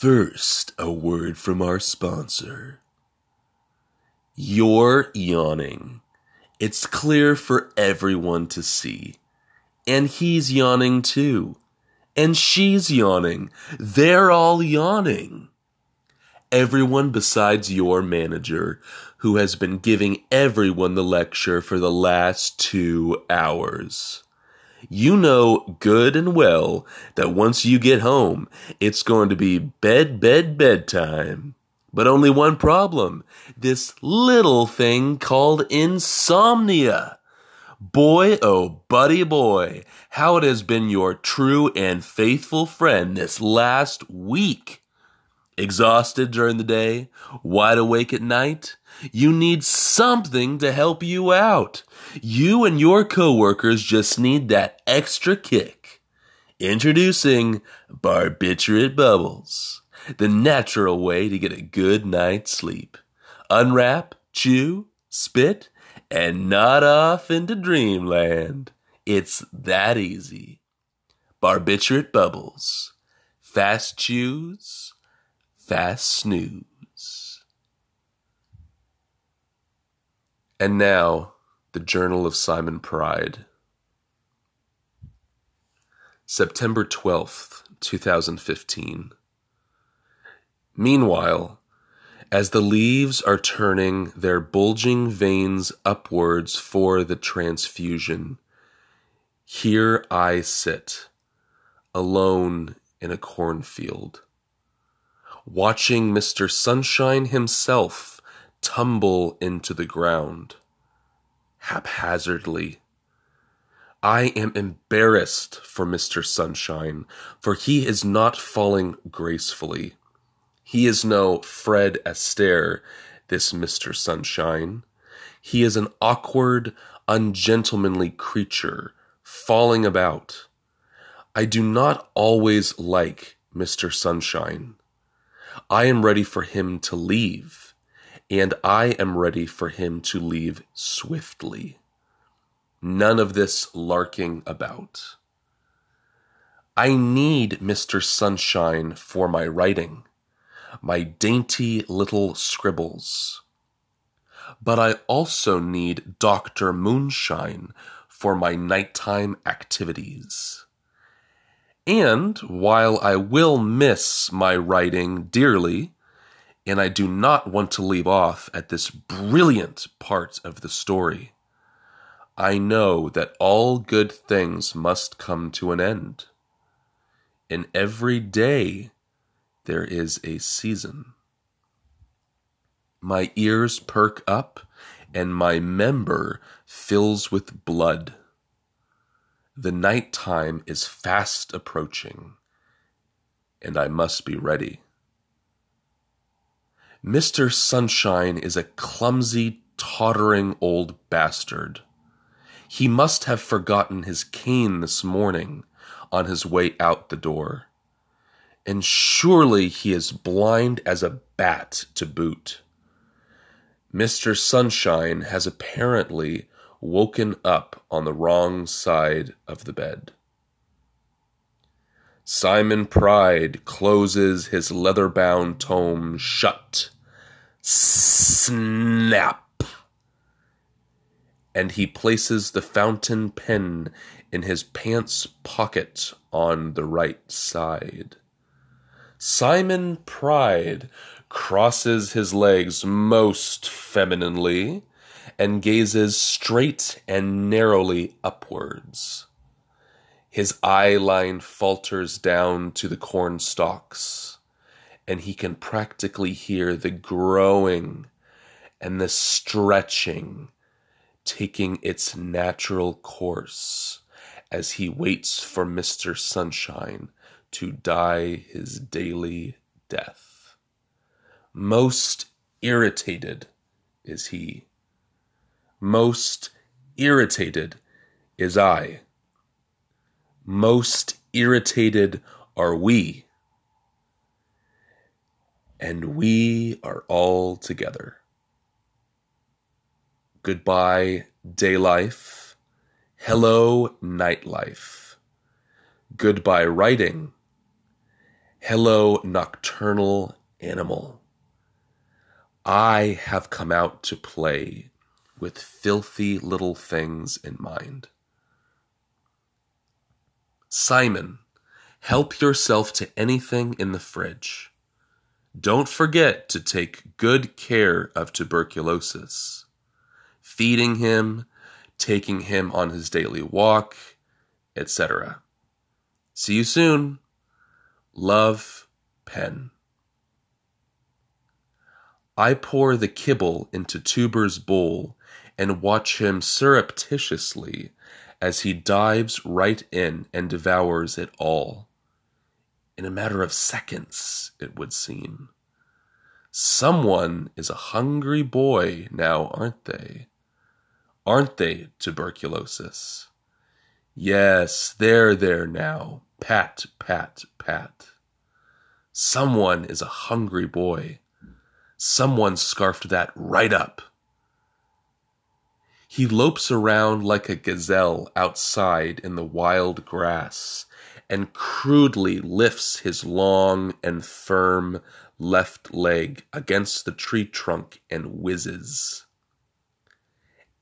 First, a word from our sponsor. You're yawning. It's clear for everyone to see. And he's yawning too. And she's yawning. They're all yawning. Everyone besides your manager, who has been giving everyone the lecture for the last two hours. You know good and well that once you get home, it's going to be bed, bed, bedtime. But only one problem this little thing called insomnia. Boy, oh, buddy boy, how it has been your true and faithful friend this last week. Exhausted during the day, wide awake at night, you need something to help you out. You and your coworkers just need that extra kick. Introducing Barbiturate Bubbles, the natural way to get a good night's sleep. Unwrap, chew, spit, and nod off into dreamland. It's that easy. Barbiturate Bubbles. Fast chews, fast snooze. And now, the Journal of Simon Pride. September 12th, 2015. Meanwhile, as the leaves are turning their bulging veins upwards for the transfusion, here I sit, alone in a cornfield, watching Mr. Sunshine himself tumble into the ground haphazardly. I am embarrassed for Mr. Sunshine, for he is not falling gracefully. He is no Fred Astaire, this Mr. Sunshine. He is an awkward, ungentlemanly creature, falling about. I do not always like Mr. Sunshine. I am ready for him to leave, and I am ready for him to leave swiftly. None of this larking about. I need Mr. Sunshine for my writing, my dainty little scribbles. But I also need Dr. Moonshine for my nighttime activities. And while I will miss my writing dearly, and I do not want to leave off at this brilliant part of the story, I know that all good things must come to an end. In every day there is a season. My ears perk up and my member fills with blood. The night time is fast approaching, and I must be ready. Mr. Sunshine is a clumsy, tottering old bastard. He must have forgotten his cane this morning on his way out the door. And surely he is blind as a bat to boot. Mr. Sunshine has apparently woken up on the wrong side of the bed. Simon Pride closes his leather bound tome shut. Snap! And he places the fountain pen in his pants pocket on the right side. Simon Pride crosses his legs most femininely and gazes straight and narrowly upwards. His eye line falters down to the corn stalks, and he can practically hear the growing and the stretching taking its natural course as he waits for Mr. Sunshine to die his daily death. Most irritated is he. Most irritated is I. Most irritated are we. And we are all together. Goodbye, day life. Hello, night life. Goodbye, writing. Hello, nocturnal animal. I have come out to play with filthy little things in mind. Simon, help yourself to anything in the fridge. Don't forget to take good care of tuberculosis. Feeding him, taking him on his daily walk, etc. See you soon. Love, Pen. I pour the kibble into Tuber's bowl and watch him surreptitiously as he dives right in and devours it all. In a matter of seconds, it would seem. Someone is a hungry boy now, aren't they? Aren't they, tuberculosis? Yes, there, there now. Pat, pat, pat. Someone is a hungry boy. Someone scarfed that right up. He lopes around like a gazelle outside in the wild grass and crudely lifts his long and firm left leg against the tree trunk and whizzes.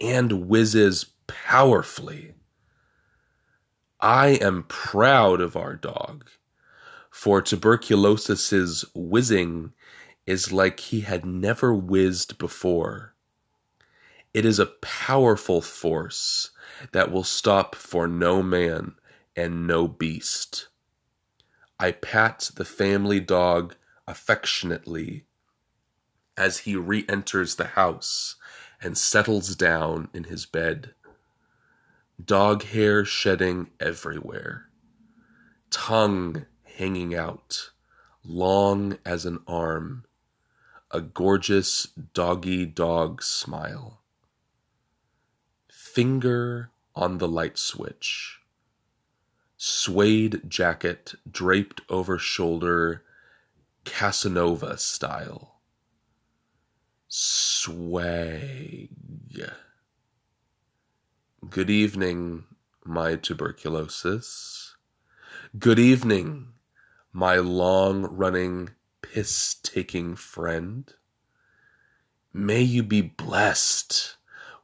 And whizzes powerfully. I am proud of our dog, for tuberculosis's whizzing is like he had never whizzed before. It is a powerful force that will stop for no man and no beast. I pat the family dog affectionately as he re enters the house and settles down in his bed dog hair shedding everywhere, tongue hanging out, long as an arm, a gorgeous doggy dog smile. Finger on the light switch. Suede jacket draped over shoulder, Casanova style. Swag. Good evening, my tuberculosis. Good evening, my long running, piss taking friend. May you be blessed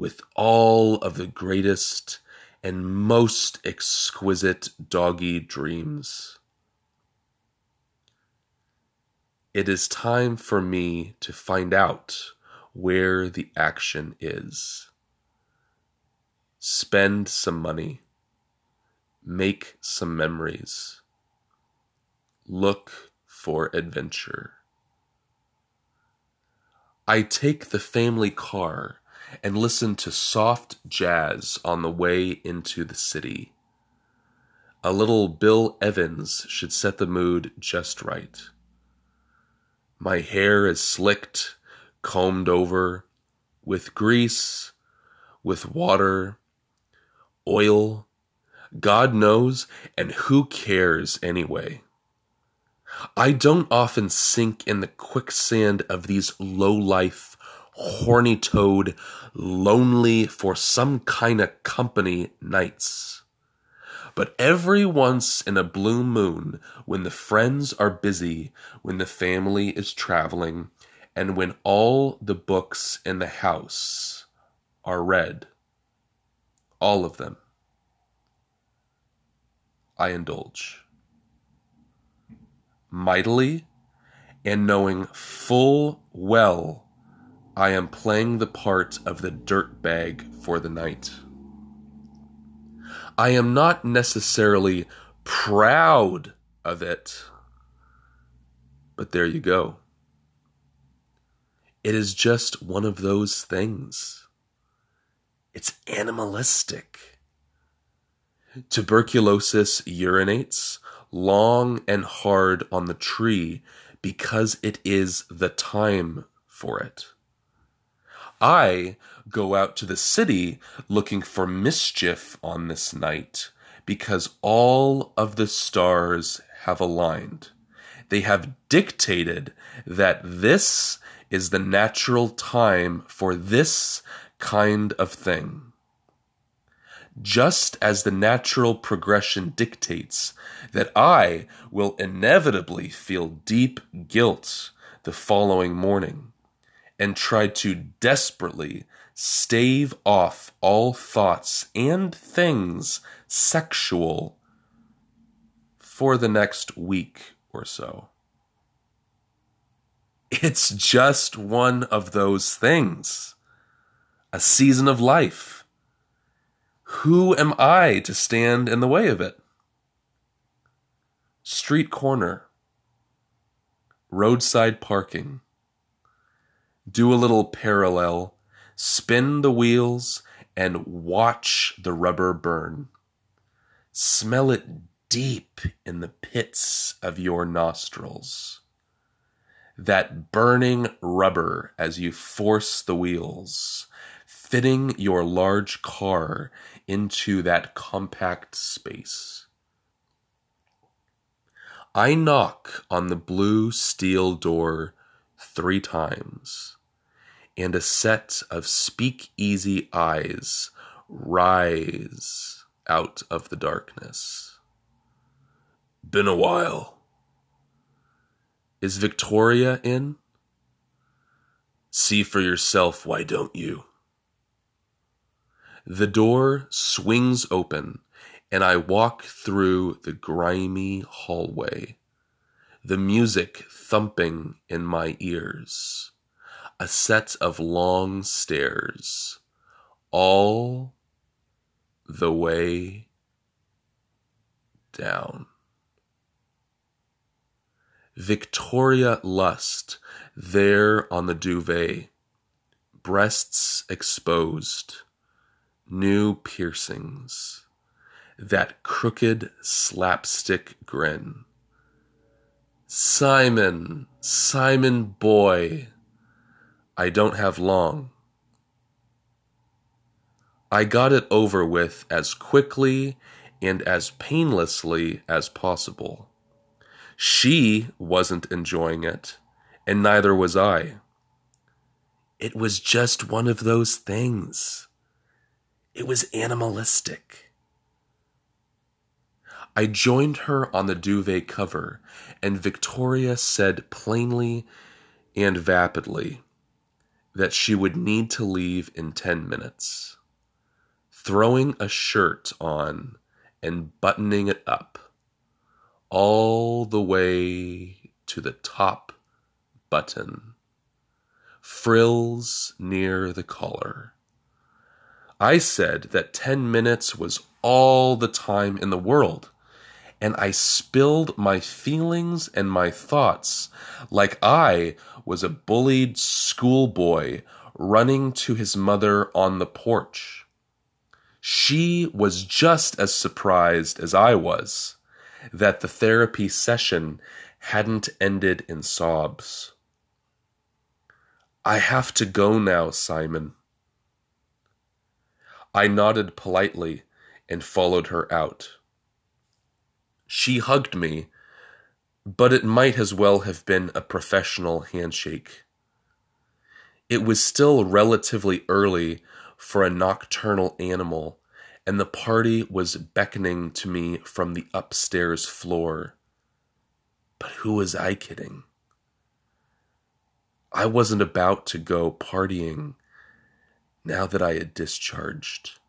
with all of the greatest and most exquisite doggy dreams. It is time for me to find out where the action is spend some money, make some memories, look for adventure. I take the family car and listen to soft jazz on the way into the city. A little Bill Evans should set the mood just right. My hair is slicked, combed over, with grease, with water, oil, God knows, and who cares anyway? I don't often sink in the quicksand of these low life, horny toed, lonely for some kind of company nights. But every once in a blue moon, when the friends are busy, when the family is traveling, and when all the books in the house are read, all of them. I indulge. Mightily, and knowing full well I am playing the part of the dirt bag for the night. I am not necessarily proud of it, but there you go. It is just one of those things. It's animalistic. Tuberculosis urinates long and hard on the tree because it is the time for it. I go out to the city looking for mischief on this night because all of the stars have aligned. They have dictated that this is the natural time for this kind of thing. just as the natural progression dictates that I will inevitably feel deep guilt the following morning and tried to desperately stave off all thoughts and things sexual for the next week or so. It's just one of those things. A season of life. Who am I to stand in the way of it? Street corner. Roadside parking. Do a little parallel. Spin the wheels and watch the rubber burn. Smell it deep in the pits of your nostrils. That burning rubber as you force the wheels, fitting your large car into that compact space. I knock on the blue steel door three times, and a set of speak-easy eyes rise out of the darkness. Been a while. Is Victoria in? See for yourself, why don't you? The door swings open, and I walk through the grimy hallway, the music thumping in my ears, a set of long stairs, all the way down. Victoria Lust, there on the duvet, breasts exposed, new piercings, that crooked slapstick grin. Simon, Simon boy, I don't have long. I got it over with as quickly and as painlessly as possible. She wasn't enjoying it, and neither was I. It was just one of those things. It was animalistic. I joined her on the duvet cover, and Victoria said plainly and vapidly that she would need to leave in 10 minutes. Throwing a shirt on and buttoning it up all the way to the top button, frills near the collar. I said that 10 minutes was all the time in the world, and I spilled my feelings and my thoughts like I was a bullied schoolboy running to his mother on the porch. She was just as surprised as I was that the therapy session hadn't ended in sobs. I have to go now, Simon. I nodded politely and followed her out. She hugged me, but it might as well have been a professional handshake. It was still relatively early for a nocturnal animal and the party was beckoning to me from the upstairs floor. But who was I kidding? I wasn't about to go partying now that I had discharged.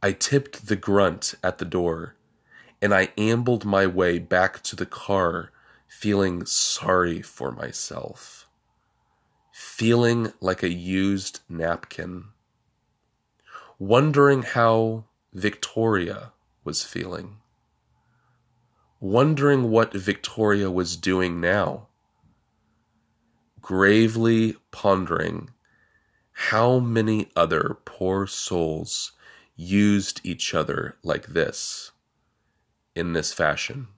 I tipped the grunt at the door, and I ambled my way back to the car, feeling sorry for myself, feeling like a used napkin. Wondering how Victoria was feeling, wondering what Victoria was doing now, gravely pondering how many other poor souls used each other like this, in this fashion.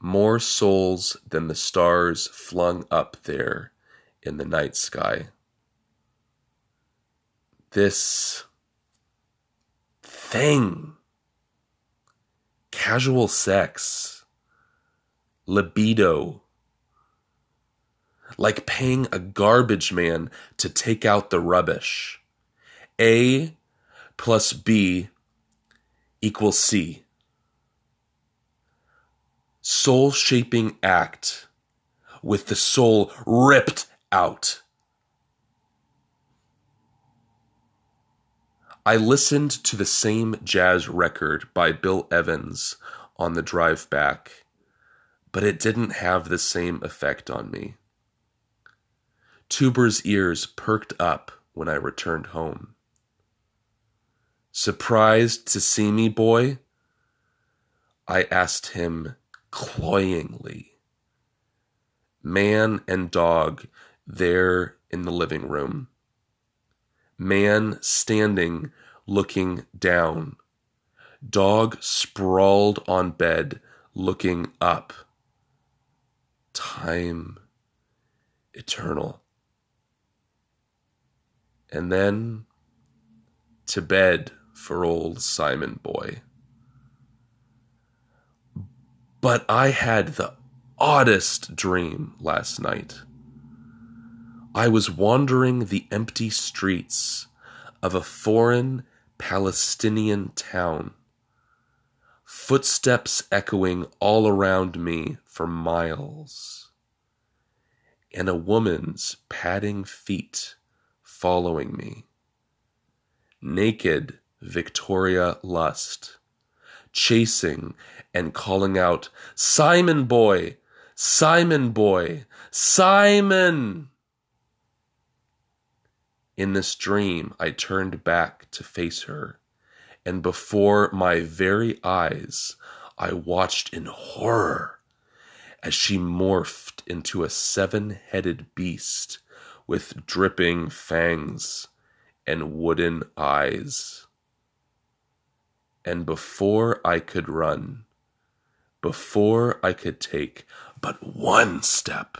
More souls than the stars flung up there in the night sky this thing casual sex, libido, like paying a garbage man to take out the rubbish, A plus B equals C. Soul shaping act with the soul ripped out. I listened to the same jazz record by Bill Evans on the drive back, but it didn't have the same effect on me. Tuber's ears perked up when I returned home. Surprised to see me, boy? I asked him cloyingly. Man and dog there in the living room. Man standing looking down. Dog sprawled on bed looking up. Time eternal. And then to bed for old Simon Boy. But I had the oddest dream last night. I was wandering the empty streets of a foreign Palestinian town, footsteps echoing all around me for miles, and a woman's padding feet following me. Naked Victoria Lust, chasing and calling out, Simon boy, Simon boy, Simon! In this dream, I turned back to face her, and before my very eyes, I watched in horror as she morphed into a seven headed beast with dripping fangs and wooden eyes. And before I could run, before I could take but one step,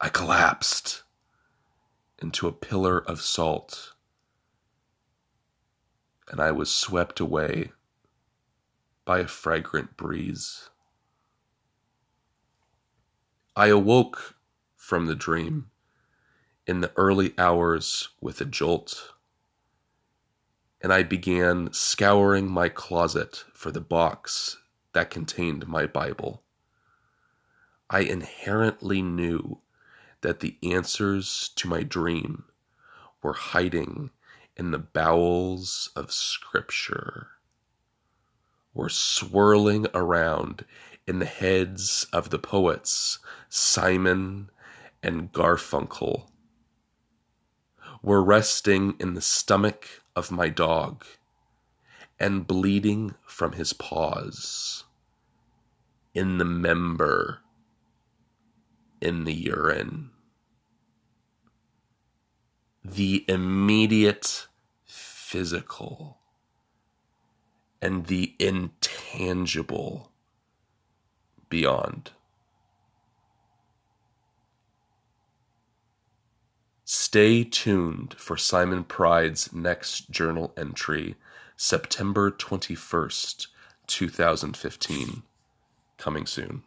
I collapsed into a pillar of salt, and I was swept away by a fragrant breeze. I awoke from the dream in the early hours with a jolt, and I began scouring my closet for the box that contained my Bible. I inherently knew that the answers to my dream were hiding in the bowels of Scripture, were swirling around in the heads of the poets Simon and Garfunkel, were resting in the stomach of my dog and bleeding from his paws, in the member in the urine. The immediate physical and the intangible beyond. Stay tuned for Simon Pride's next journal entry, September 21st, 2015. Coming soon.